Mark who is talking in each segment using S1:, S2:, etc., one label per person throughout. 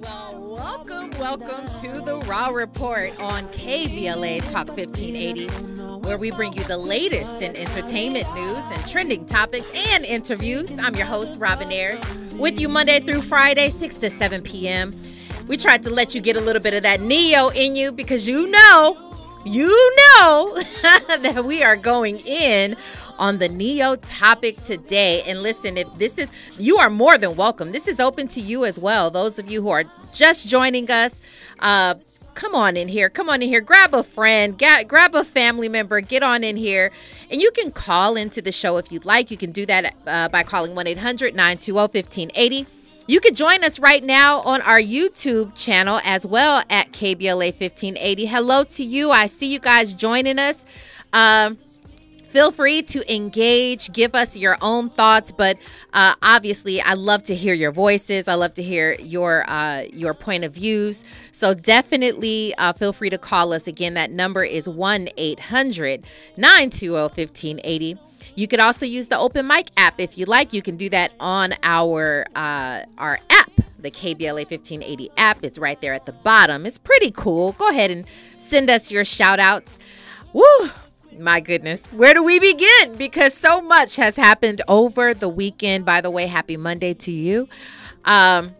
S1: Well, welcome, welcome to the Raw Report on KBLA Talk 1580, where we bring you the latest in entertainment news and trending topics and interviews. I'm your host, Robin Ayers, with you Monday through Friday, 6 to 7 p.m. We tried to let you get a little bit of that Ne-Yo in you because you know, you know that we are going in on the Ne-Yo topic today. And listen, if this is, you are more than welcome. This is open to you as well. Those of you who are just joining us, uh, come on in here. Come on in here. Grab a friend, get, grab a family member, get on in here. And you can call into the show if you'd like. You can do that uh, by calling 1 800 920 1580. You can join us right now on our YouTube channel as well at KBLA 1580. Hello to you. I see you guys joining us. Um, Feel free to engage, give us your own thoughts, but uh, obviously, I love to hear your voices. I love to hear your uh, your point of views. So definitely uh, feel free to call us. Again, that number is 1 800 920 1580. You could also use the Open Mic app if you like. You can do that on our uh, our app, the KBLA 1580 app. It's right there at the bottom. It's pretty cool. Go ahead and send us your shout outs. Woo! My goodness. Where do we begin? Because so much has happened over the weekend. By the way, happy Monday to you. Um,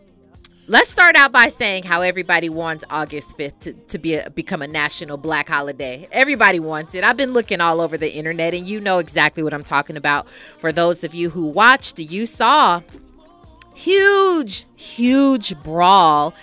S1: let's start out by saying how everybody wants August 5th to, to be a, become a national black holiday. Everybody wants it. I've been looking all over the internet and you know exactly what I'm talking about. For those of you who watched, you saw huge, huge brawl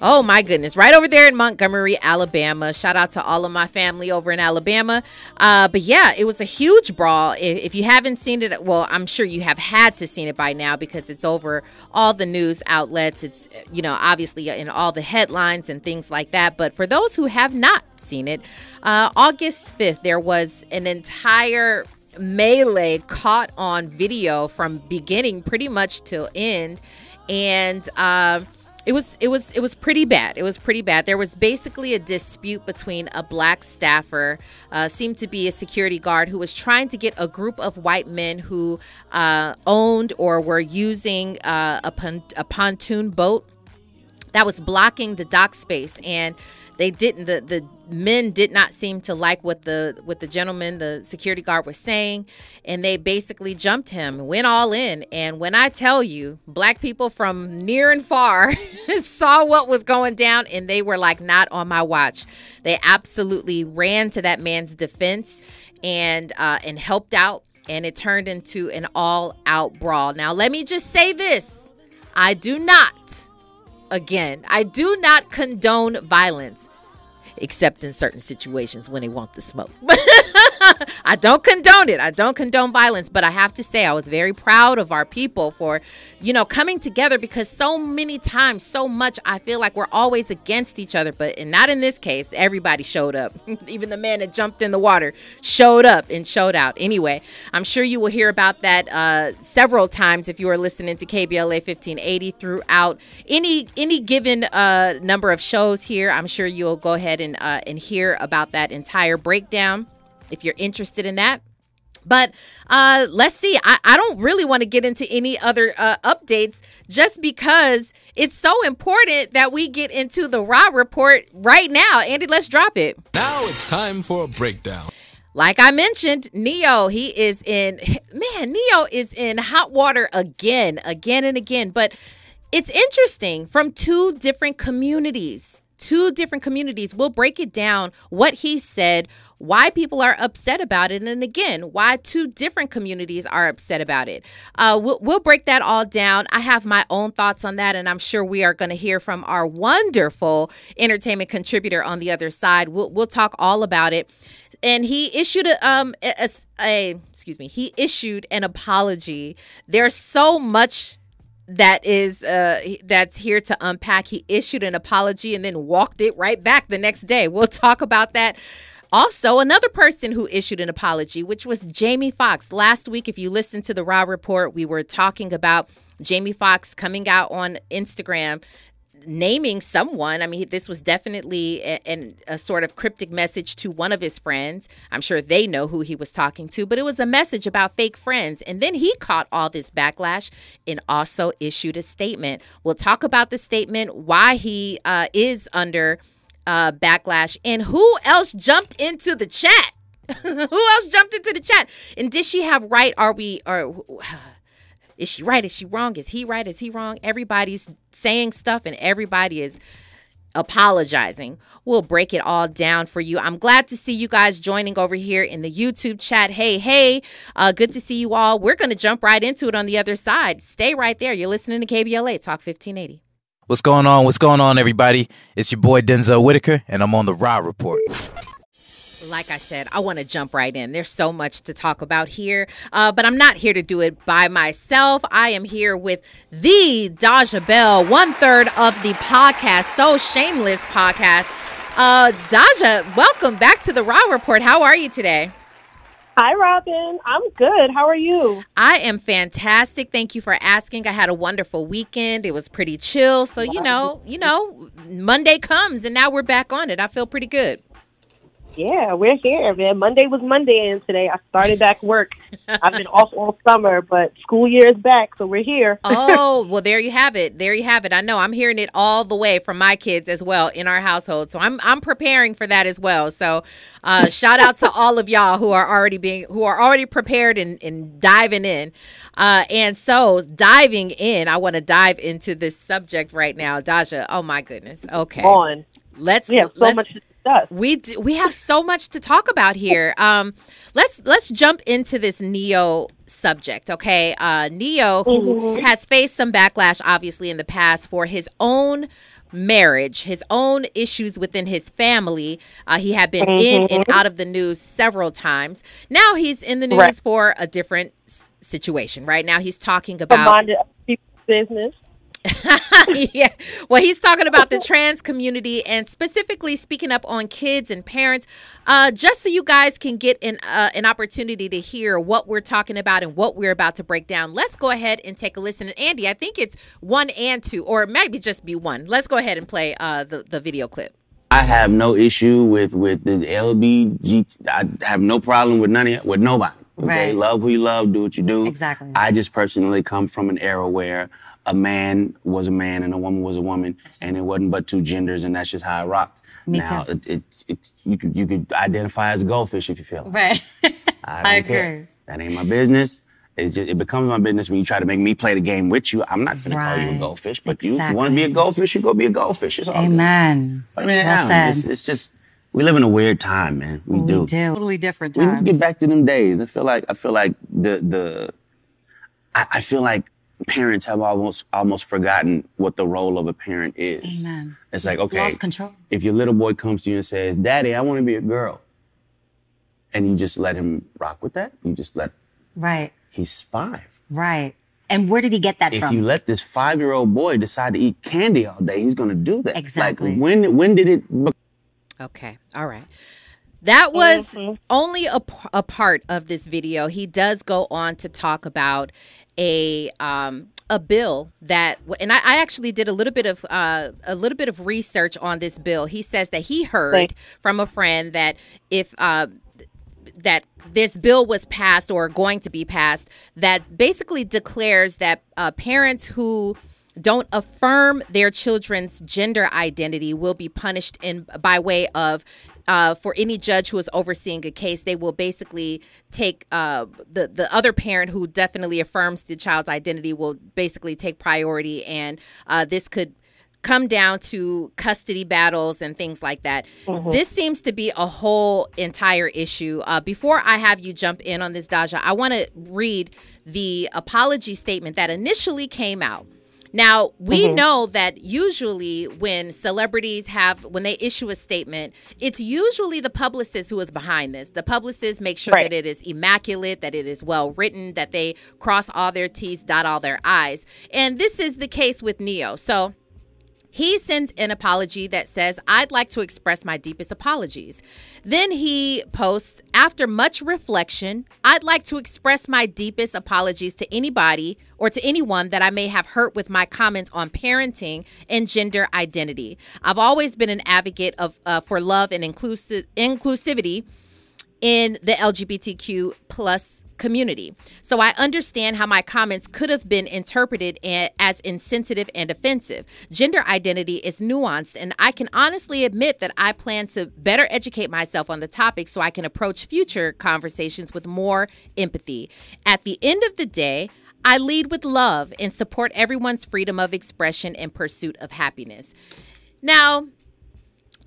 S1: Oh my goodness, right over there in Montgomery, Alabama. Shout out to all of my family over in Alabama. Uh, but yeah, it was a huge brawl. If, if, you haven't seen it, well, I'm sure you have had to seen it by now because it's over all the news outlets. It's you know obviously in all the headlines and things like that. But for those who have not seen it, uh, August 5th there was an entire melee caught on video from beginning pretty much till end, and. Uh, it was it was it was pretty bad. It was pretty bad. There was basically a dispute between a black staffer, uh, seemed to be a security guard, who was trying to get a group of white men who uh, owned or were using uh, a, pon- a pontoon boat that was blocking the dock space and they didn't the the men did not seem to like what the what the gentleman the security guard was saying and they basically jumped him went all in. And when i tell you black people from near and far saw what was going down and they were like not on my watch. They absolutely ran to that man's defense and uh and helped out and it turned into an all out brawl. Now let me just say this. I do not again i do not condone violence except in certain situations when they want the smoke. I don't condone it. I don't condone violence, but I have to say I was very proud of our people for, you know, coming together because so many times, so much I feel like we're always against each other, but and not in this case. Everybody showed up. Even the man that jumped in the water showed up and showed out. Anyway, I'm sure you will hear about that uh, several times if you are listening to KBLA 1580 throughout any any given uh, number of shows here. I'm sure you'll go ahead and uh, and hear about that entire breakdown if you're interested in that. But uh, let's see. I, I don't really want to get into any other uh, updates just because it's so important that we get into the Raw report right now. Andy, let's drop it.
S2: Now it's time for a breakdown.
S1: Like I mentioned, Ne-Yo, he is in, man, Ne-Yo is in hot water again, again and again. But it's interesting from two different communities two different communities. We'll break it down what he said, why people are upset about it, and again, why two different communities are upset about it. Uh, we'll, we'll break that all down. I have my own thoughts on that, and I'm sure we are going to hear from our wonderful entertainment contributor on the other side. We'll, we'll talk all about it. And he issued a, um a, a excuse me. He issued an apology. There's so much that is uh that's here to unpack. He issued an apology and then walked it right back the next day. We'll talk about that. Also another person who issued an apology which was jamie foxx. Last week if you listened to the raw report we were talking about jamie foxx coming out on instagram naming someone. I mean, this was definitely a, a, sort of cryptic message to one of his friends. I'm sure they know who he was talking to, but it was a message about fake friends. And then he caught all this backlash and also issued a statement. We'll talk about the statement, why he uh, is under uh, backlash, and who else jumped into the chat. who else jumped into the chat? And did she have right? Are we? Or is she right? Is she wrong? Is he right? Is he wrong? Everybody's saying stuff and everybody is apologizing. We'll break it all down for you. I'm glad to see you guys joining over here in the YouTube chat. Hey, hey, uh, good to see you all. We're going to jump right into it on the other side. Stay right there. You're listening to KBLA Talk 1580.
S3: What's going on? What's going on, everybody? It's your boy Denzel Whitaker, and I'm on the Raw Report
S1: like I said, I want to jump right in. There's so much to talk about here, uh, but I'm not here to do it by myself. I am here with the Dajah Belle, one third of the podcast, So Shameless podcast. Uh, Dajah, welcome back to the Raw Report. How are you today?
S4: Hi, Robin. I'm good. How are you?
S1: I am fantastic. Thank you for asking. I had a wonderful weekend. It was pretty chill. So, you know, you know, Monday comes and now we're back on it. I feel pretty good.
S4: Yeah, we're here, man. Monday was Monday, and today I started back work. I've been off all summer, but school year is back, so we're here.
S1: oh, well, there you have it. There you have it. I know I'm hearing it all the way from my kids as well in our household, so I'm I'm preparing for that as well. So, uh, shout out to all of y'all who are already being who are already prepared and, and diving in. Uh, and so, diving in, I want to dive into this subject right now, Dajah. Oh my goodness. Okay,
S4: on.
S1: Let's.
S4: We have so
S1: let's,
S4: much
S1: We do, we have so much to talk about here. Um, let's let's jump into this Ne-Yo subject. Okay, uh, Ne-Yo who mm-hmm. has faced some backlash, obviously in the past for his own marriage, his own issues within his family. Uh, he had been mm-hmm. in and mm-hmm. out of the news several times. Now he's in the news right. for a different s- situation. Right now he's talking about
S4: business.
S1: yeah. Well, he's talking about the trans community and specifically speaking up on kids and parents. Uh, just so you guys can get an uh, an opportunity to hear what we're talking about and what we're about to break down. Let's go ahead and take a listen. And Andy, I think it's one and two, or maybe just be one. Let's go ahead and play uh, the the video clip.
S5: I have no issue with with the LBG. I have no problem with none of with nobody. Okay, right. love who you love, do what you do.
S6: Exactly.
S5: I just personally come from an era where a man was a man and a woman was a woman, and it wasn't but two genders, and that's just how I rocked.
S6: Me
S5: now,
S6: too.
S5: It, it, it, you could you could identify as a goldfish if you feel like.
S6: right.
S5: I don't I care. That ain't my business. Just, it becomes my business when you try to make me play the game with you. I'm not gonna right. call you a goldfish, but exactly. you, you want to be a goldfish, you go be a goldfish. It's all
S6: Amen.
S5: Good. I mean, well it's, it's, just we live in a weird time, man. We,
S6: we
S5: do.
S6: do. Totally different times.
S5: We need to get back to them days. I feel like I feel like the the I, I feel like parents have almost almost forgotten what the role of a parent is.
S6: Amen.
S5: It's like, okay,
S6: Lost control.
S5: if your little boy comes to you and says, Daddy, I want to be a girl, and you just let him rock with that, you just let
S6: Right.
S5: He's five.
S6: Right. And where did he get that
S5: if
S6: from?
S5: If you let this five year old boy decide to eat candy all day, he's gonna do that.
S6: Exactly.
S5: Like when when did it be-
S1: Okay. All right. That was mm-hmm. only a, a part of this video. He does go on to talk about a um, a bill that, and I, I, actually did a little bit of uh, a little bit of research on this bill. He says that he heard right. from a friend that if uh, that this bill was passed or going to be passed, that basically declares that uh, parents who don't affirm their children's gender identity will be punished in by way of uh, for any judge who is overseeing a case, they will basically take uh, the the other parent who definitely affirms the child's identity will basically take priority, and uh, this could come down to custody battles and things like that. Mm-hmm. This seems to be a whole entire issue. Uh, before I have you jump in on this, Dajah, I want to read the apology statement that initially came out. Now, we mm-hmm. know that usually when celebrities have, when they issue a statement, it's usually the publicist who is behind this. The publicist makes sure right. that it is immaculate, that it is well written, that they cross all their T's, dot all their I's. And this is the case with Ne-Yo. So, He sends an apology that says, I'd like to express my deepest apologies. Then he posts, after much reflection, I'd like to express my deepest apologies to anybody or to anyone that I may have hurt with my comments on parenting and gender identity. I've always been an advocate of uh, for love and inclusivity in the LGBTQ plus community. So I understand how my comments could have been interpreted as insensitive and offensive. Gender identity is nuanced, and I can honestly admit that I plan to better educate myself on the topic so I can approach future conversations with more empathy. At the end of the day, I lead with love and support everyone's freedom of expression and pursuit of happiness. Now,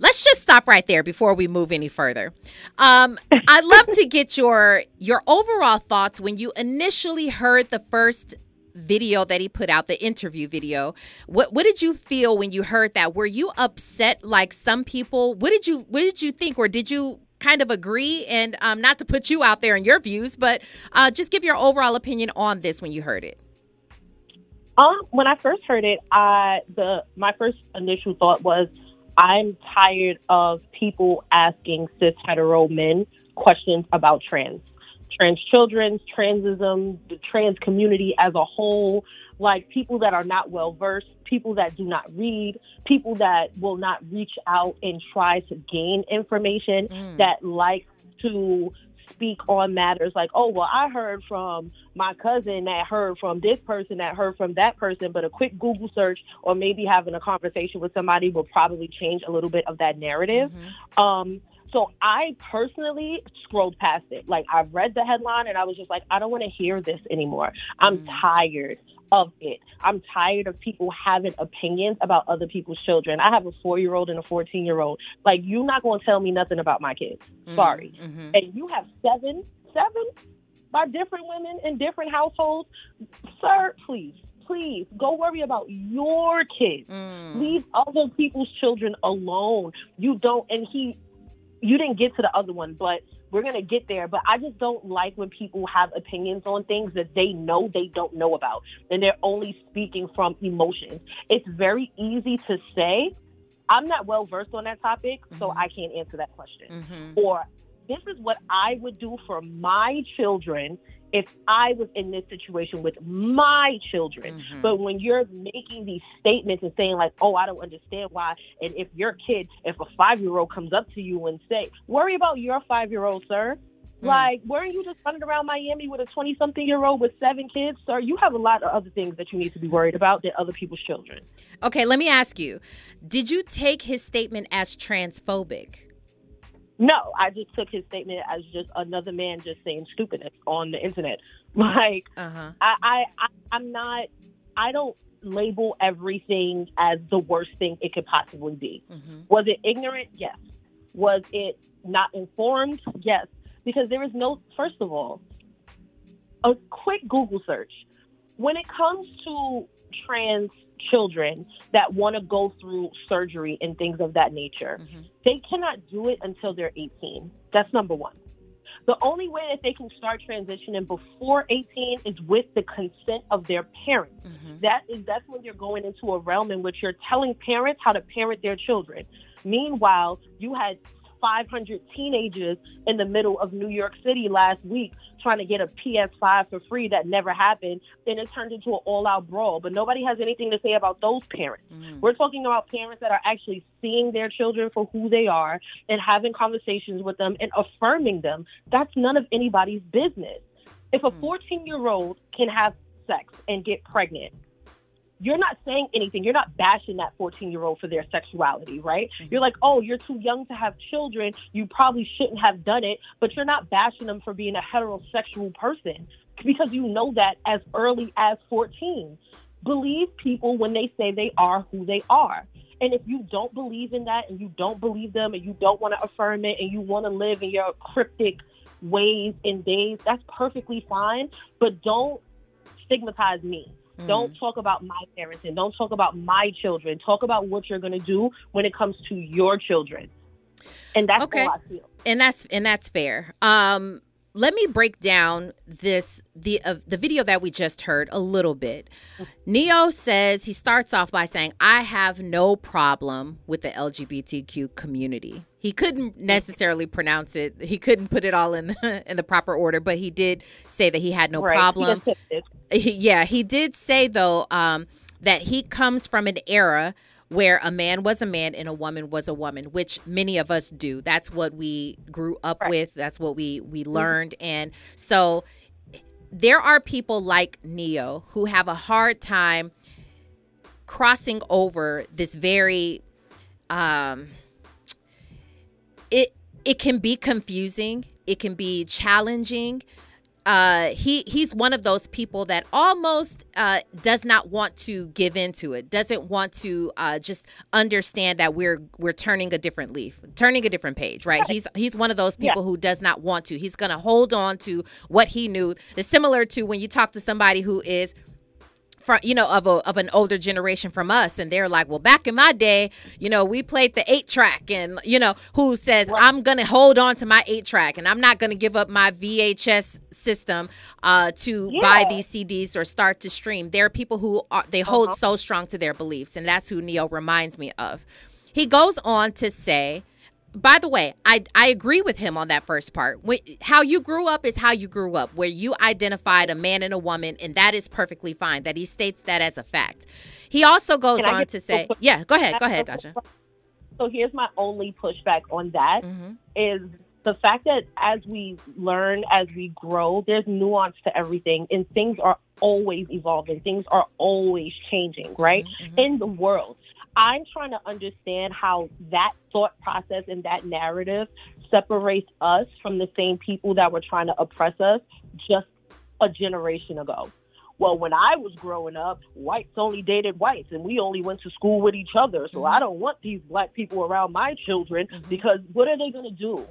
S1: let's just stop right there before we move any further. Um, I'd love to get your your overall thoughts when you initially heard the first video that he put out, the interview video. What what did you feel when you heard that? Were you upset like some people? What did you what did you think, or did you kind of agree? And um, not to put you out there in your views, but uh, just give your overall opinion on this when you heard it.
S4: Um, when I first heard it, I the my first initial thought was I'm tired of people asking cis hetero men questions about trans, trans children, transism, the trans community as a whole, like people that are not well versed, people that do not read, people that will not reach out and try to gain information, mm. that like to speak on matters like, oh, well, I heard from my cousin that heard from this person that heard from that person, but a quick Google search or maybe having a conversation with somebody will probably change a little bit of that narrative. Mm-hmm. Um, so I personally scrolled past it. Like I read the headline and I was just like, I don't want to hear this anymore. I'm mm. tired of it. I'm tired of people having opinions about other people's children. I have a four year old and a 14 year old. Like, you're not going to tell me nothing about my kids. Mm-hmm. Sorry. Mm-hmm. And you have seven, seven by different women in different households. Sir, please, please go worry about your kids. Mm. Leave other people's children alone. You don't, and he, you didn't get to the other one, but we're going to get there. But I just don't like when people have opinions on things that they know they don't know about and they're only speaking from emotions. It's very easy to say, I'm not well versed on that topic, mm-hmm. so I can't answer that question. Mm-hmm. Or this is what I would do for my children if I was in this situation with my children. Mm-hmm. But when you're making these statements and saying like, "Oh, I don't understand why," and if your kid, if a five year old comes up to you and say, "Worry about your five year old, sir." Mm. Like, weren't you just running around Miami with a 20 something year old with seven kids? Sir, you have a lot of other things that you need to be worried about than other people's children.
S1: Okay, let me ask you Did you take his statement as transphobic?
S4: No, I just took his statement as just another man just saying stupidness on the internet. Like, uh-huh. I, I, I, I'm not. I don't label everything as the worst thing it could possibly be. Mm-hmm. Was it ignorant? Yes. Was it not informed? Yes. Because there is no. First of all, a quick Google search. When it comes to trans children that want to go through surgery and things of that nature. Mm-hmm. They cannot do it until they're 18. That's number one. The only way that they can start transitioning before 18 is with the consent of their parents. Mm-hmm. That is that's when you're going into a realm in which you're telling parents how to parent their children. Meanwhile, you had 500 teenagers in the middle of New York City last week trying to get a PS5 for free that never happened. Then it turned into an all out brawl. But nobody has anything to say about those parents. Mm-hmm. We're talking about parents that are actually seeing their children for who they are and having conversations with them and affirming them. That's none of anybody's business. If a mm. 14 year old can have sex and get pregnant, you're not saying anything. You're not bashing that 14 year old for their sexuality, right? Mm-hmm. You're like, oh, you're too young to have children. You probably shouldn't have done it, but you're not bashing them for being a heterosexual person because you know that as early as 14. Believe people when they say they are who they are. And if you don't believe in that and you don't believe them and you don't want to affirm it and you want to live in your cryptic ways and days, that's perfectly fine. But don't stigmatize me Mm. Don't talk about my parenting. Don't talk about my children. Talk about what you're going to do when it comes to your children. And that's okay. I feel.
S1: And that's and that's fair. Um let me break down this the uh, the video that we just heard a little bit. Ne-Yo says he starts off by saying, "I have no problem with the LGBTQ community." He couldn't necessarily pronounce it. He couldn't put it all in the, in the proper order, but he did say that he had no right. problem. He yeah, he did say though um, that he comes from an era where a man was a man and a woman was a woman, which many of us do. That's what we grew up right. with. That's what we we mm-hmm. learned, mm-hmm. and so there are people like Ne-Yo who have a hard time crossing over this very um it it can be confusing it can be challenging uh, he he's one of those people that almost uh, does not want to give into it, doesn't want to uh, just understand that we're we're turning a different leaf, turning a different page, right? right. He's he's one of those people yeah. who does not want to. He's going to hold on to what he knew. It's similar to when you talk to somebody who is from you know of a of an older generation from us and they're like well back in my day you know we played the eight track and you know who says right. i'm gonna hold on to my eight track and i'm not gonna give up my vhs system uh, to yeah. buy these cds or start to stream there are people who are they hold uh-huh. so strong to their beliefs and that's who Ne-Yo reminds me of he goes on to say by the way, I I agree with him on that first part. When, how you grew up is how you grew up, where you identified a man and a woman, and that is perfectly fine. That he states that as a fact. He also goes on to say, "Yeah, go ahead, go ahead, Dajah."
S4: So here's my only pushback on that: mm-hmm. is the fact that as we learn, as we grow, there's nuance to everything, and things are always evolving. Things are always changing, right? Mm-hmm. In the world. I'm trying to understand how that thought process and that narrative separates us from the same people that were trying to oppress us just a generation ago. Well, when I was growing up, whites only dated whites and we only went to school with each other. So mm-hmm. I don't want these black people around my children mm-hmm. because what are they going to do?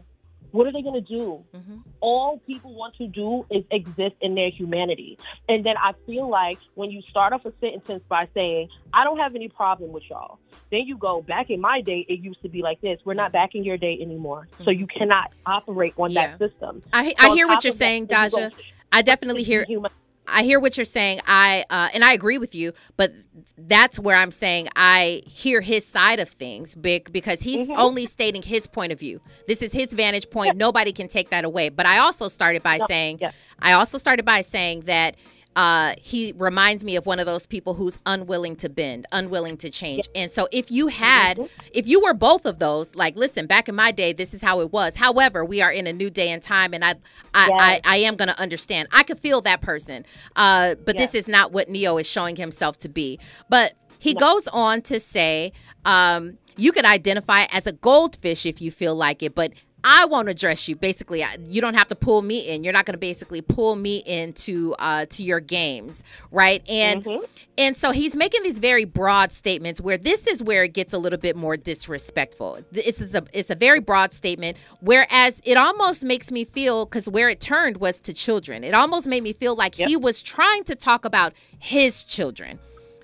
S4: What are they going to do? Mm-hmm. All people want to do is exist in their humanity. And then I feel like when you start off a sentence by saying, I don't have any problem with y'all, then you go, back in my day, it used to be like this. We're not back in your day anymore. Mm-hmm. So you cannot operate on yeah. that system.
S1: I, I hear what you're saying, that, Dajah. I definitely hear. Human- I hear what you're saying. I uh, and I agree with you, but that's where I'm saying I hear his side of things, big because he's mm-hmm. only stating his point of view. This is his vantage point. Yeah. Nobody can take that away. But I also started by no. saying, yeah. I also started by saying that uh, he reminds me of one of those people who's unwilling to bend, unwilling to change. Yeah. And so, if you had, mm-hmm. if you were both of those, like, listen, back in my day, this is how it was. However, we are in a new day and time, and I, I. I, I, am going to understand. I could feel that person, uh, but this is not what Ne-Yo is showing himself to be. But he no. goes on to say, um, you could identify as a goldfish if you feel like it, but I won't address you. Basically, you don't have to pull me in. You're not going to basically pull me into uh, to your games, right? And mm-hmm. and so he's making these very broad statements where this is where it gets a little bit more disrespectful. This is a it's a very broad statement. Whereas it almost makes me feel because where it turned was to children. It almost made me feel like yep. he was trying to talk about his children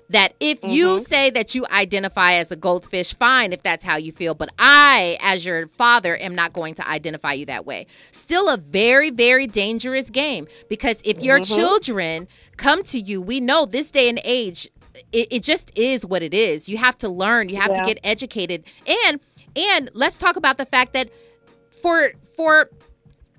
S1: that if mm-hmm. you say that you identify as a goldfish, fine if that's how you feel, but I, as your father, am not going to identify you that way. Still a very, very dangerous game because if your mm-hmm. children come to you, we know this day and age, it, it, just is what it is. You have to learn, you have yeah. to get educated. And and let's talk about the fact that for for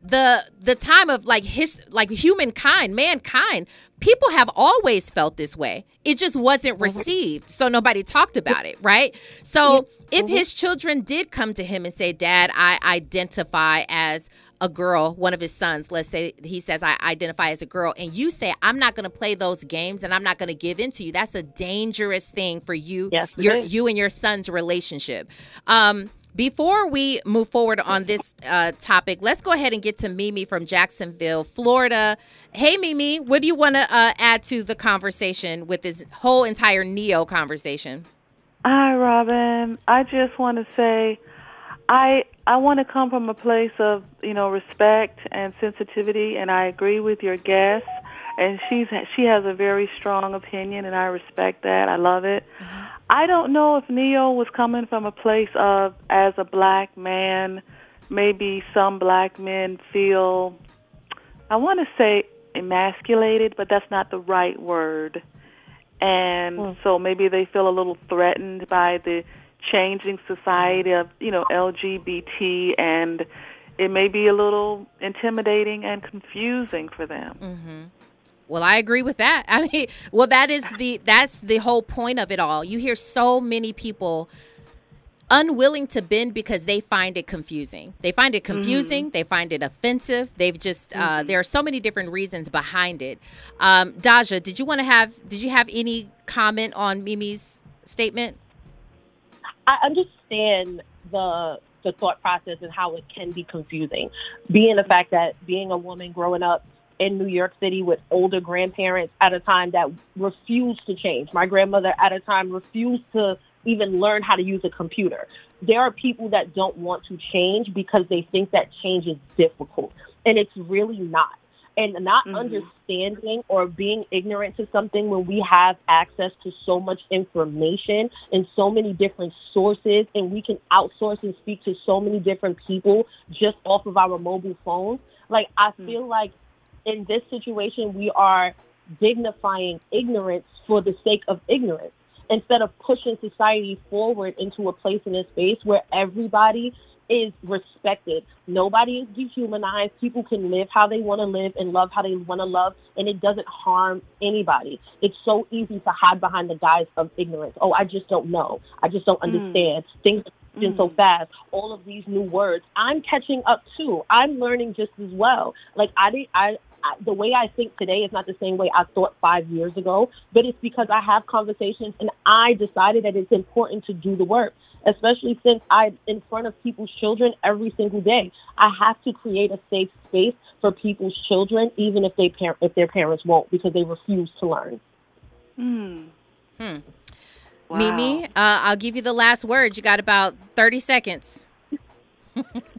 S1: the the time of like his like humankind mankind people have always felt this way. It just wasn't mm-hmm. received so nobody talked about it right? So if mm-hmm. his children did come to him and say dad i identify as a girl one of his sons let's say he says i identify as a girl and you say i'm not going to play those games and i'm not going to give in to you that's a dangerous thing for you yes, your you and your son's relationship. Um before we move forward on this uh, topic, let's go ahead and get to Mimi from Jacksonville, Florida. Hey, Mimi, what do you want to uh, add to the conversation with this whole entire Ne-Yo conversation?
S7: Hi, Robin. I just want to say, I I want to come from a place of you know respect and sensitivity, and I agree with your guest. And she's she has a very strong opinion, and I respect that. I love it. Mm-hmm. I don't know if Ne-Yo was coming from a place of, as a black man, maybe some black men feel I want to say emasculated, but that's not the right word. And mm. so maybe they feel a little threatened by the changing society of, you know, LGBT and it may be a little intimidating and confusing for them.
S1: Mm-hmm. Well, I agree with that. I mean, well, that is the that's the whole point of it all. You hear so many people unwilling to bend because they find it confusing. They find it confusing. Mm-hmm. They find it offensive. They've just uh, mm-hmm. uh, there are so many different reasons behind it. Um, Dajah, did you want to have? Did you have any comment on Mimi's statement?
S4: I understand the the thought process and how it can be confusing. Being the fact that being a woman growing up in New York City with older grandparents at a time that refused to change. My grandmother at a time refused to even learn how to use a computer. There are people that don't want to change because they think that change is difficult, and it's really not. And not mm-hmm. understanding or being ignorant to something when we have access to so much information and so many different sources, and we can outsource and speak to so many different people just off of our mobile phones. Like, I mm-hmm. feel like in this situation, we are dignifying ignorance for the sake of ignorance instead of pushing society forward into a place in a space where everybody is respected. Nobody is dehumanized. People can live how they want to live and love how they want to love, and it doesn't harm anybody. It's so easy to hide behind the guise of ignorance. Oh, I just don't know. I just don't mm. understand. Mm. Things are mm. so fast. All of these new words. I'm catching up too. I'm learning just as well. Like I did. I the way I think today is not the same way I thought five years ago, but it's because I have conversations and I decided that it's important to do the work, especially since I'm in front of people's children every single day. I have to create a safe space for people's children, even if they par- if their parents won't, because they refuse to learn.
S7: Hmm.
S1: Hmm. Wow. Mimi, uh, I'll give you the last word. You got about thirty seconds.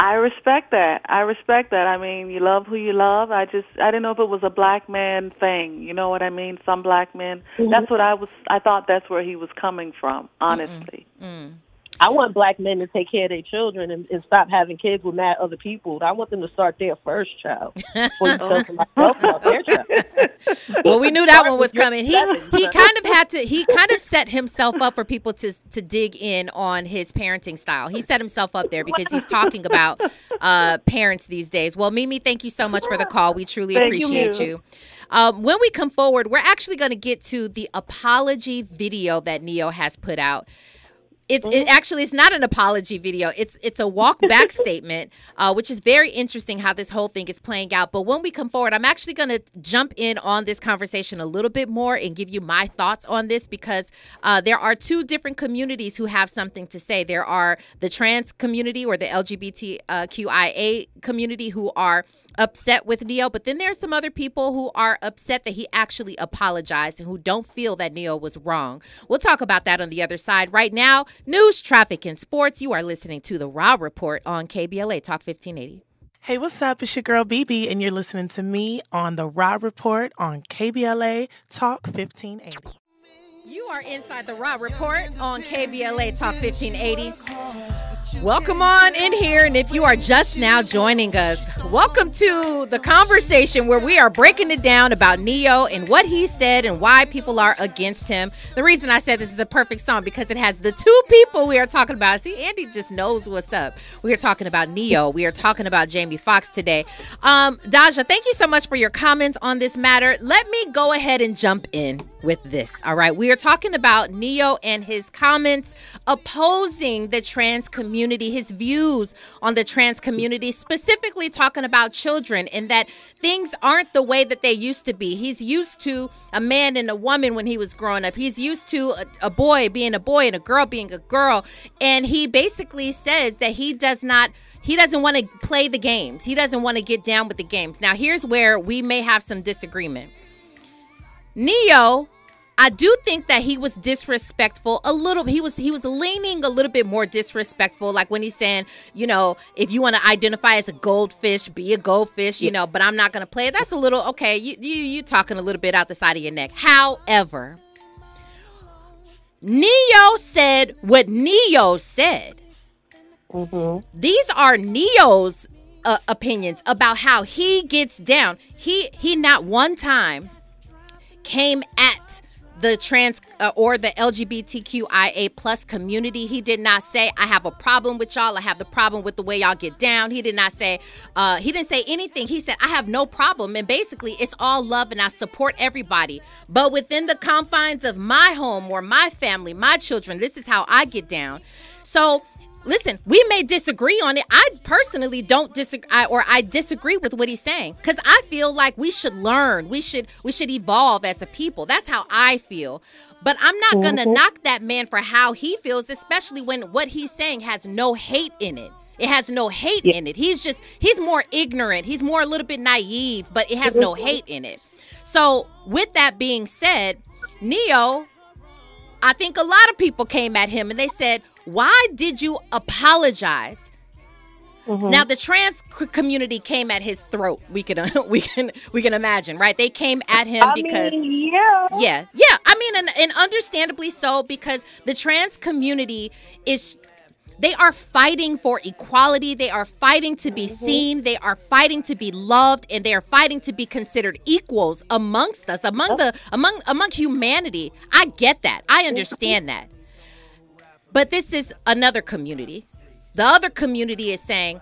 S7: I respect that. I respect that. I mean, you love who you love. I just I didn't know if it was a black man thing. You know what I mean? Some black men. Mm-hmm. That's what I was I thought that's where he was coming from, honestly.
S1: Mm-mm. Mm.
S4: I want black men to take care of their children and, and stop having kids with mad other people. I want them to start their first child before you tell somebody about their child. well,
S1: we knew that one was coming. He he kind of had to. He kind of set himself up for people to to dig in on his parenting style. He set himself up there because he's talking about uh, parents these days. Well, Mimi, thank you so much for the call. We truly
S7: thank
S1: appreciate
S7: you.
S1: you. Um, when we come forward, we're actually going to get to the apology video that Ne-Yo has put out. It's mm-hmm. actually it's not an apology video. It's it's a walk back statement, uh, which is very interesting how this whole thing is playing out. But when we come forward, I'm actually going to jump in on this conversation a little bit more and give you my thoughts on this because uh, there are two different communities who have something to say. There are the trans community or the LGBTQIA community who are upset with Ne-Yo, but then there's some other people who are upset that he actually apologized and who don't feel that Ne-Yo was wrong. We'll talk about that on the other side. Right now, news, traffic, and sports. You are listening to the Raw Report on KBLA Talk 1580.
S8: Hey, what's up? It's your girl BB, and you're listening to me on the Raw Report on KBLA Talk 1580.
S1: You are inside the Raw Report on KBLA Talk 1580. Welcome on in here. And if you are just now joining us, welcome to the conversation where we are breaking it down about Ne-Yo and what he said and why people are against him. The reason I said this is a perfect song because it has the two people we are talking about. See, Andy just knows what's up. We are talking about Ne-Yo. We are talking about Jamie Foxx today. Um, Dajah, thank you so much for your comments on this matter. Let me go ahead and jump in with this. All right. We are talking about Ne-Yo and his comments opposing the trans community, his views on the trans community, specifically talking about children and that things aren't the way that they used to be. He's used to a man and a woman when he was growing up. He's used to a, a boy being a boy and a girl being a girl. And he basically says that he does not he doesn't want to play the games. He doesn't want to get down with the games. Now, here's where we may have some disagreement. Ne-Yo, I do think that he was disrespectful a little. He was he was leaning a little bit more disrespectful, like when he's saying, you know, if you want to identify as a goldfish, be a goldfish, you know. But I'm not going to play. That's a little okay. You you you talking a little bit out the side of your neck. However, Ne-Yo said what Ne-Yo said.
S4: Mm-hmm.
S1: These are Ne-Yo's uh, opinions about how he gets down. He he not one time came at the trans uh, or the LGBTQIA plus community. He did not say I have a problem with y'all. I have the problem with the way y'all get down. He did not say uh, he didn't say anything. He said I have no problem, and basically it's all love, and I support everybody. But within the confines of my home or my family, my children, this is how I get down. So listen, we may disagree on it. I personally don't disagree, or I disagree with what he's saying because I feel like we should learn. We should we should evolve as a people. That's how I feel. But I'm not gonna mm-hmm. knock that man for how he feels, especially when what he's saying has no hate in it. It has no hate yeah. in it. He's just he's more ignorant. He's more a little bit naive, but it has no mm-hmm. hate in it. So with that being said, Ne-Yo, I think a lot of people came at him and they said, why did you apologize? Mm-hmm. Now the trans community came at his throat. We can we can we can imagine, right? They came at him I because
S4: mean, yeah,
S1: yeah, yeah. I mean, and, and understandably so because the trans community is they are fighting for equality. They are fighting to be mm-hmm. seen. They are fighting to be loved, and they are fighting to be considered equals amongst us, among the among among humanity. I get that. I understand that. But this is another community. The other community is saying,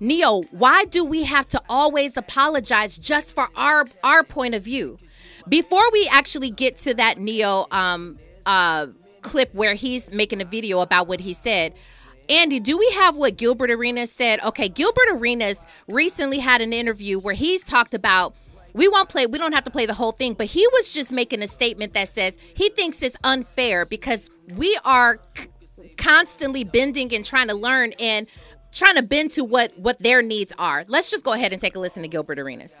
S1: Ne-Yo, why do we have to always apologize just for our our point of view? Before we actually get to that Ne-Yo um, uh, clip where he's making a video about what he said, Andy, do we have what Gilbert Arenas said? Okay, Gilbert Arenas recently had an interview where he's talked about we won't play we don't have to play the whole thing but he was just making a statement that says he thinks it's unfair because we are c- constantly bending and trying to learn and trying to bend to what what their needs are let's just go ahead and take a listen to gilbert arenas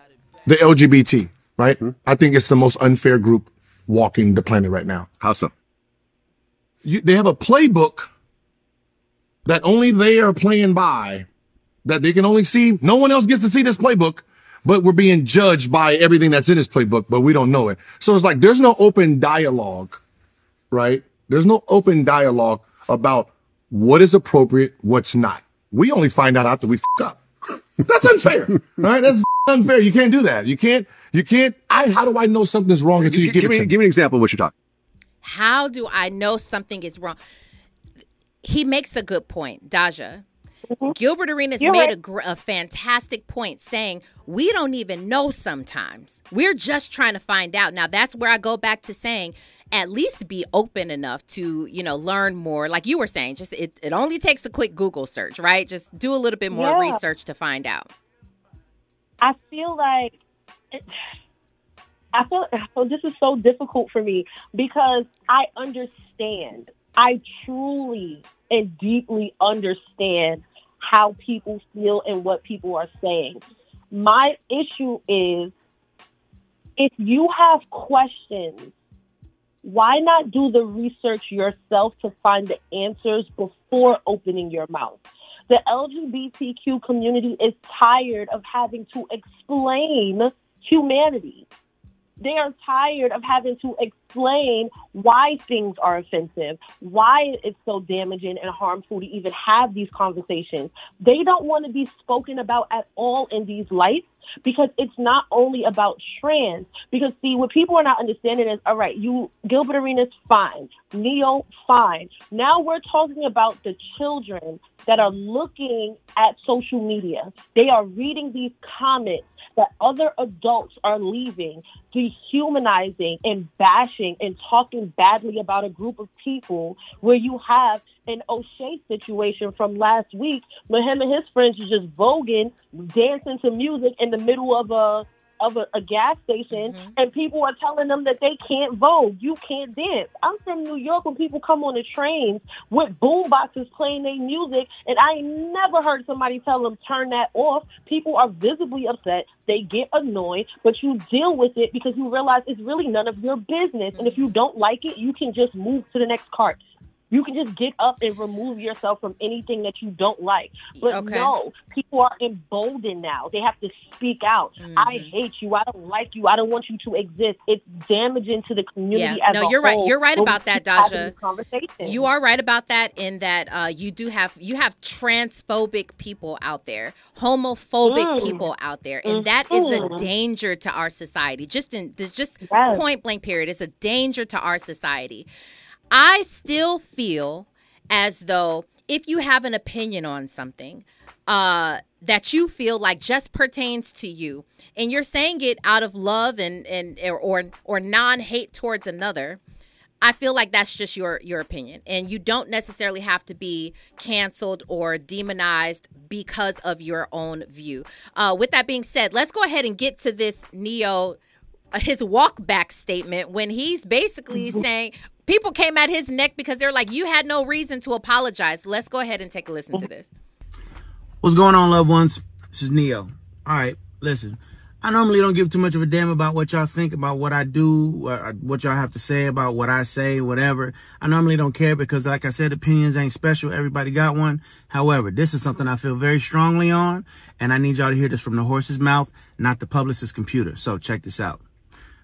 S9: the lgbt right mm-hmm. i think it's the most unfair group walking the planet right now
S10: how so
S9: you, they have a playbook that only they are playing by that they can only see no one else gets to see this playbook but we're being judged by everything that's in this playbook, but we don't know it. So it's like there's no open dialogue, right? There's no open dialogue about what is appropriate, what's not. We only find out after we f- up. That's unfair, right? That's unfair. You can't do that. You can't, you can't, I, how do I know something's wrong until you give,
S10: give
S9: it
S10: me,
S9: to
S10: Give me an example of what you're talking.
S1: How do I know something is wrong? He makes a good point, Dajah. Mm-hmm. Gilbert Arenas You're made right. a, a fantastic point saying we don't even know sometimes. We're just trying to find out. Now, that's where I go back to saying at least be open enough to you know learn more like you were saying just it, it only takes a quick google search right just do a little bit more yeah. research to find out
S4: i feel like it, i feel oh, this is so difficult for me because i understand i truly and deeply understand how people feel and what people are saying. My issue is if you have questions, why not do the research yourself to find the answers before opening your mouth? The LGBTQ community is tired of having to explain humanity. They are tired of having to explain why things are offensive, why it's so damaging and harmful to even have these conversations. They don't want to be spoken about at all in these lights because it's not only about trans. Because see, what people are not understanding is, all right, you Gilbert Arenas, fine, Ne-Yo, fine. Now we're talking about the children that are looking at social media. They are reading these comments that other adults are leaving, dehumanizing and bashing and talking badly about a group of people where you have an O'Shae situation from last week where him and his friends were just voguing, dancing to music in the middle of a of a, a gas station mm-hmm. and people are telling them that they can't vote. You can't dance. I'm from New York when people come on the trains with boom boxes playing their music and I never heard somebody tell them turn that off. People are visibly upset. They get annoyed, but you deal with it because you realize it's really none of your business. Mm-hmm. And if you don't like it, you can just move to the next cart. You can just get up and remove yourself from anything that you don't like. But okay. no, people are emboldened now. They have to speak out. Mm-hmm. I hate you. I don't like you. I don't want you to exist. It's damaging to the community as a whole.
S1: yeah. no, you're right. You're right about that, Dajah. You are right about that in that uh, you do have you have transphobic people out there, homophobic mm. people out there, and mm-hmm. that is a mm-hmm. danger to our society. Just in just yes. point blank period, it's a danger to our society. I still feel as though if you have an opinion on something, uh, that you feel like just pertains to you, and you're saying it out of love and and or or, or non hate towards another, I feel like that's just your your opinion, and you don't necessarily have to be canceled or demonized because of your own view. Uh, with that being said, let's go ahead and get to this Ne-Yo uh, his walk back statement when he's basically saying people came at his neck because they're like, you had no reason to apologize. Let's go ahead and take a listen to this.
S10: What's going on, loved ones? This is Ne-Yo. All right, listen. I normally don't give too much of a damn about what y'all think about what I do, uh, what y'all have to say about what I say, whatever. I normally don't care because, like I said, opinions ain't special. Everybody got one. However, this is something I feel very strongly on, and I need y'all to hear this from the horse's mouth, not the publicist's computer. So check this out.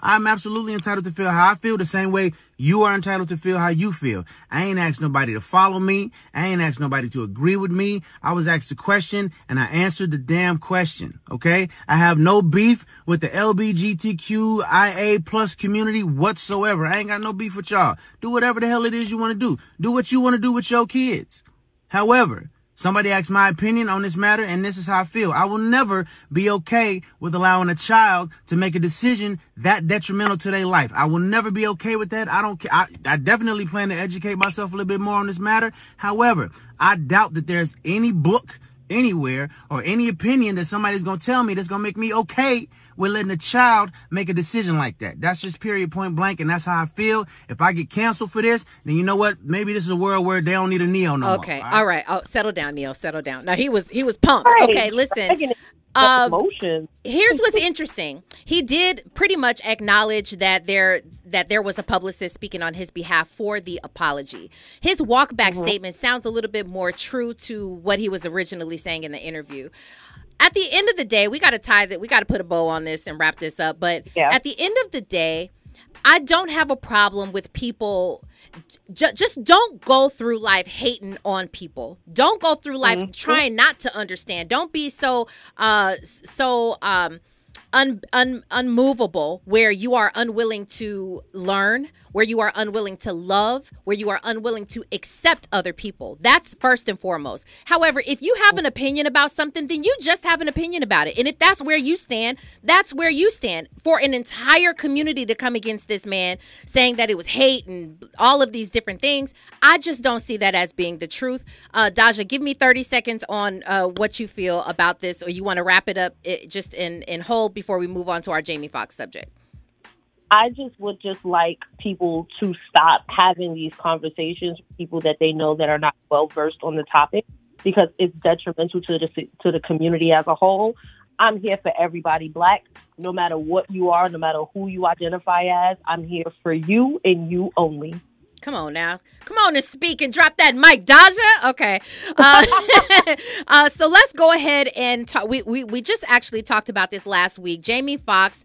S10: I'm absolutely entitled to feel how I feel the same way you are entitled to feel how you feel. I ain't asked nobody to follow me. I ain't asked nobody to agree with me. I was asked a question and I answered the damn question. Okay. I have no beef with the LBGTQIA plus community whatsoever. I ain't got no beef with y'all. Do whatever the hell it is you want to do. Do what you want to do with your kids. However, Somebody asked my opinion on this matter, and this is how I feel. I will never be okay with allowing a child to make a decision that detrimental to their life. I will never be okay with that. I don't care. I, I definitely plan to educate myself a little bit more on this matter. However, I doubt that there's any book anywhere or any opinion that somebody's going to tell me that's going to make me okay with letting a child make a decision like that. That's just period point blank. And that's how I feel. If I get canceled for this, then you know what? Maybe this is a world where they don't need a Ne-Yo no
S1: okay.
S10: more.
S1: Okay. All right. Oh, settle down, Ne-Yo. Settle down. Now he was, he was pumped. Right. Okay. Listen. Um, emotions. here's what's interesting. He did pretty much acknowledge that there that there was a publicist speaking on his behalf for the apology. His walkback mm-hmm. statement sounds a little bit more true to what he was originally saying in the interview at the end of the day, we got to tie that. We got to put a bow on this and wrap this up. But yeah. at the end of the day, I don't have a problem with people. J- just don't go through life hating on people. Don't go through life mm-hmm. trying not to understand. Don't be so uh so um un, un, unmovable where you are unwilling to learn where you are unwilling to love, where you are unwilling to accept other people. That's first and foremost. However, if you have an opinion about something, then you just have an opinion about it. And if that's where you stand, that's where you stand. For an entire community to come against this man saying that it was hate and all of these different things, I just don't see that as being the truth. Uh, Dajah, give me 30 seconds on uh, what you feel about this, or you want to wrap it up it, eh, just in, in whole before we move on to our Jamie Foxx subject.
S4: I just would just like people to stop having these conversations with people that they know that are not well versed on the topic because it's detrimental to the to the community as a whole. I'm here for everybody black, no matter what you are, no matter who you identify as. I'm here for you and you only.
S1: Come on now. Come on and speak and drop that mic, Dajah. Okay. Uh, uh, so let's go ahead and talk. We, we, we just actually talked about this last week. Jamie Foxx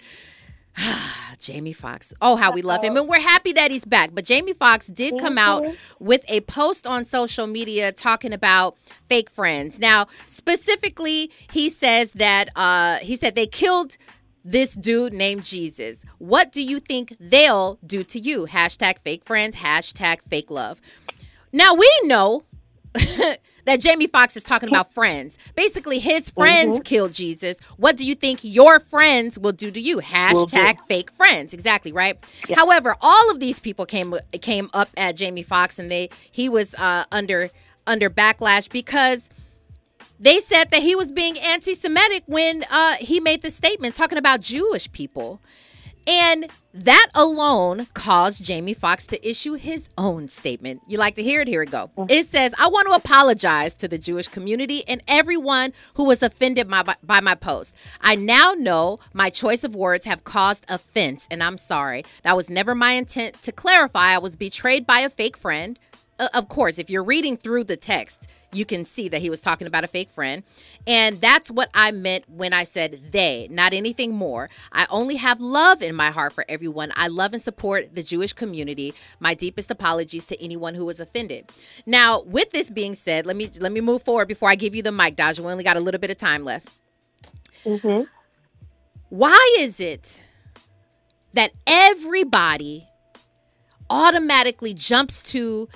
S1: Jamie Foxx. Oh, how we love him. And we're happy that he's back. But Jamie Foxx did come out with a post on social media talking about fake friends. Now, specifically, he says that uh, he said they killed this dude named Jesus. What do you think they'll do to you? Hashtag fake friends, hashtag fake love. Now we know that Jamie Foxx is talking about friends. Basically, his friends mm-hmm. killed Jesus. What do you think your friends will do to you? Hashtag fake friends. Exactly right. Yeah. However, all of these people came came up at Jamie Foxx, and they he was uh, under under backlash because they said that he was being anti Semitic when uh, he made the statement talking about Jewish people. And that alone caused Jamie Foxx to issue his own statement. You like to hear it? Here we go. It says, I want to apologize to the Jewish community and everyone who was offended by, by my post. I now know my choice of words have caused offense, and I'm sorry. That was never my intent. To clarify, I was betrayed by a fake friend. Uh, of course, if you're reading through the text, you can see that he was talking about a fake friend. And that's what I meant when I said they, not anything more. I only have love in my heart for everyone. I love and support the Jewish community. My deepest apologies to anyone who was offended. Now, with this being said, let me let me move forward before I give you the mic, Dajah. We only got a little bit of time left.
S4: Mm-hmm.
S1: Why is it that everybody automatically jumps to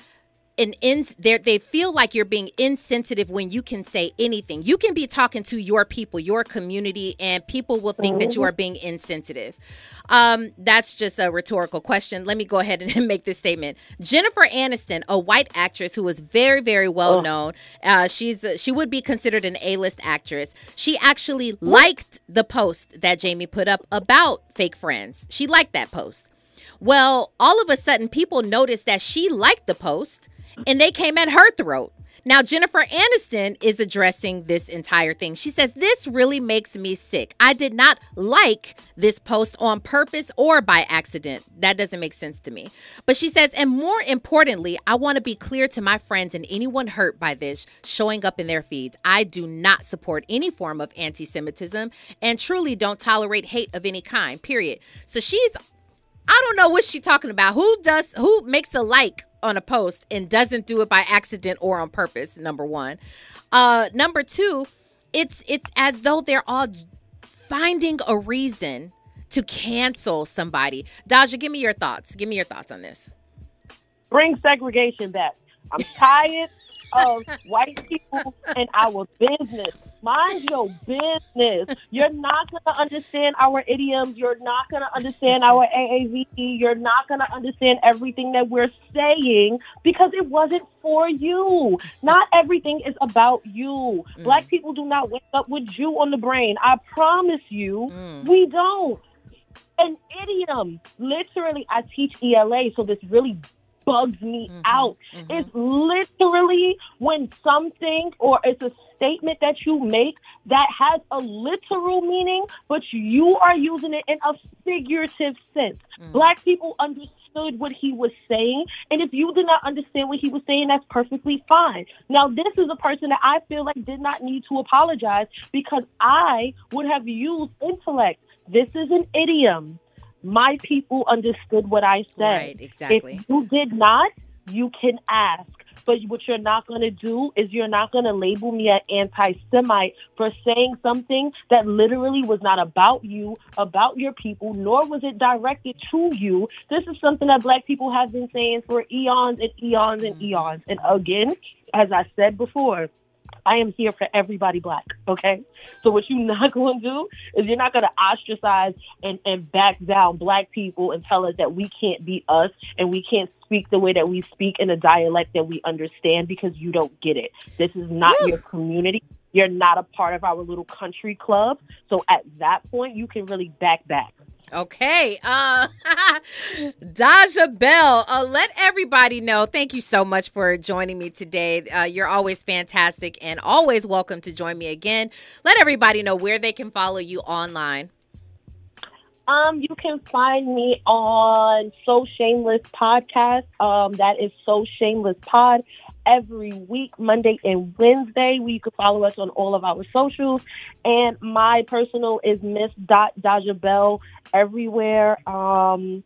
S1: an in there they feel like you're being insensitive when you can say anything. You can be talking to your people, your community, and people will think that you are being insensitive. Um, that's just a rhetorical question. Let me go ahead and make this statement. Jennifer Aniston, a white actress who is very, very well known, uh, she's uh, she would be considered an A-list actress. She actually liked the post that Jamie put up about fake friends. She liked that post. Well, all of a sudden, people noticed that she liked the post and they came at her throat. Now, Jennifer Aniston is addressing this entire thing. She says, This really makes me sick. I did not like this post on purpose or by accident. That doesn't make sense to me. But she says, And more importantly, I want to be clear to my friends and anyone hurt by this showing up in their feeds. I do not support any form of anti Semitism and truly don't tolerate hate of any kind, period. So she's I don't know what she's talking about. Who does who makes a like on a post and doesn't do it by accident or on purpose? Number one. Uh number two, it's it's as though they're all finding a reason to cancel somebody. Dajah, give me your thoughts. Give me your thoughts on this.
S4: Bring segregation back. I'm tired of white people in our business. Mind your business. You're not going to understand our idioms. You're not going to understand our AAVE. You're not going to understand everything that we're saying because it wasn't for you. Not everything is about you. Mm. Black people do not wake up with you on the brain. I promise you, mm. we don't an idiom. Literally, I teach ELA, so this really bugs me mm-hmm, out. Mm-hmm. It's literally when something or it's a statement that you make that has a literal meaning, but you are using it in a figurative sense. Mm-hmm. Black people understood what he was saying, and if you did not understand what he was saying, that's perfectly fine. Now, this is a person that I feel like did not need to apologize because I would have used intellect. This is an idiom my people understood what I said.
S1: Right, exactly.
S4: If you did not, you can ask. But what you're not going to do is you're not going to label me an anti Semite for saying something that literally was not about you, about your people, nor was it directed to you. This is something that black people have been saying for eons and eons and mm. eons. And again, as I said before, I am here for everybody black. Okay. So what you're not going to do is you're not going to ostracize and, and back down black people and tell us that we can't be us and we can't speak the way that we speak in a dialect that we understand because you don't get it. This is not Woo. your community. You're not a part of our little country club. So at that point, you can really back back.
S1: Okay. Uh Dajah Belle, uh, let everybody know. Thank you so much for joining me today. Uh, you're always fantastic and always welcome to join me again. Let everybody know where they can follow you online.
S4: Um, you can find me on So Shameless Podcast. Um, that is So Shameless Pod every week, Monday and Wednesday. We can follow us on all of our socials. And my personal is Miss Dot Dajah Belle everywhere. Um,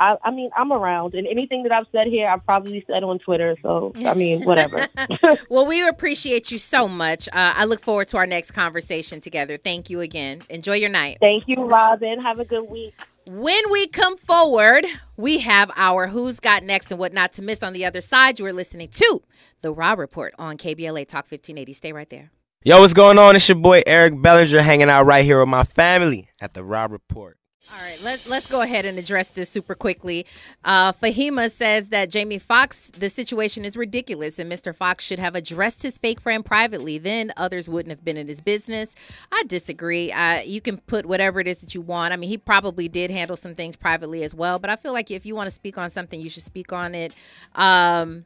S4: I, I, mean, I'm around, and anything that I've said here, I've probably said on Twitter. So, I mean, whatever.
S1: well, we appreciate you so much. Uh, I look forward to our next conversation together. Thank you again. Enjoy your night.
S4: Thank you, Robin. Have a good week.
S1: When we come forward, we have our Who's Got Next and What Not to Miss on the other side. You are listening to The Raw Report on KBLA Talk 1580. Stay right there.
S11: Yo, what's going on? It's your boy Eric Bellinger hanging out right here with my family at The Raw Report.
S1: All right, let's let's go ahead and address this super quickly. Uh, Fahima says that Jamie Foxx, the situation is ridiculous, and Mr. Foxx should have addressed his fake friend privately. Then others wouldn't have been in his business. I disagree. Uh, you can put whatever it is that you want. I mean, he probably did handle some things privately as well, but I feel like if you want to speak on something, you should speak on it. Um,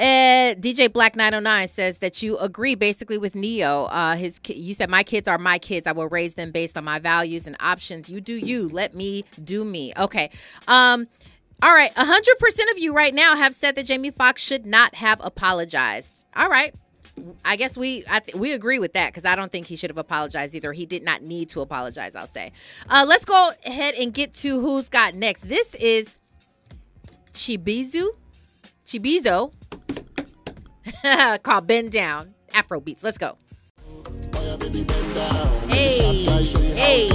S1: uh, DJ Black 909 says that you agree basically with Ne-Yo. Uh, his you said my kids are my kids. I will raise them based on my values and options. You do you. Let me do me. Okay. Um. All right. hundred percent of you right now have said that Jamie Foxx should not have apologized. All right. I guess we I th- we agree with that because I don't think he should have apologized either. He did not need to apologize. I'll say. Uh, let's go ahead and get to who's got next. This is Chibizu. Chibizo called Bend Down Afro Beats. Let's go. Hey, hey.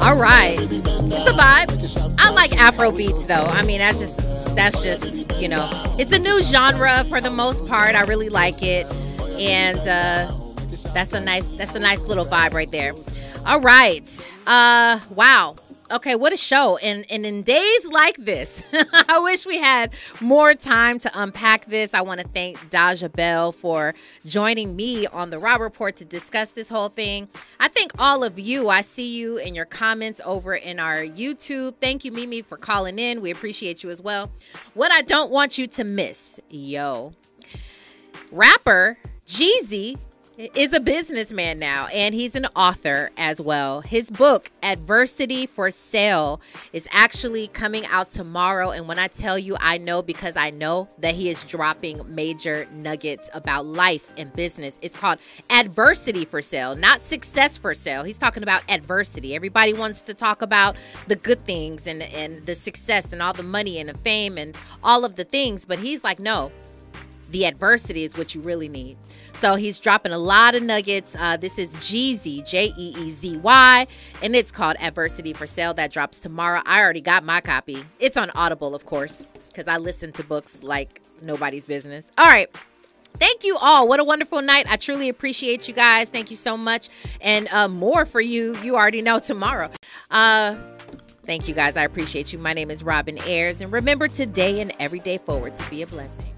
S1: All right. It's a vibe. I like Afro beats though. I mean, that's just that's just, you know, it's a new genre for the most part. I really like it. And uh that's a nice that's a nice little vibe right there. All right. Uh wow okay, what a show. And and in days like this, I wish we had more time to unpack this. I want to thank Dajah Belle for joining me on the Raw Report to discuss this whole thing. I thank all of you. I see you in your comments over in our YouTube. Thank you, Mimi, for calling in. We appreciate you as well. What I don't want you to miss, yo. Rapper Jeezy is a businessman now and he's an author as well. His book, Adversity for Sale, is actually coming out tomorrow. And when I tell you, I know because I know that he is dropping major nuggets about life and business. It's called Adversity for Sale, not Success for Sale. He's talking about adversity. Everybody wants to talk about the good things and, and the success and all the money and the fame and all of the things. But he's like, no, the adversity is what you really need. So he's dropping a lot of nuggets. Uh, this is Jeezy, J E E Z Y, and it's called Adversity for Sale. That drops tomorrow. I already got my copy. It's on Audible, of course, because I listen to books like nobody's business. All right. Thank you all. What a wonderful night. I truly appreciate you guys. Thank you so much. And uh, more for you, you already know tomorrow. Uh, thank you guys. I appreciate you. My name is Robin Ayers. And remember today and every day forward to be a blessing.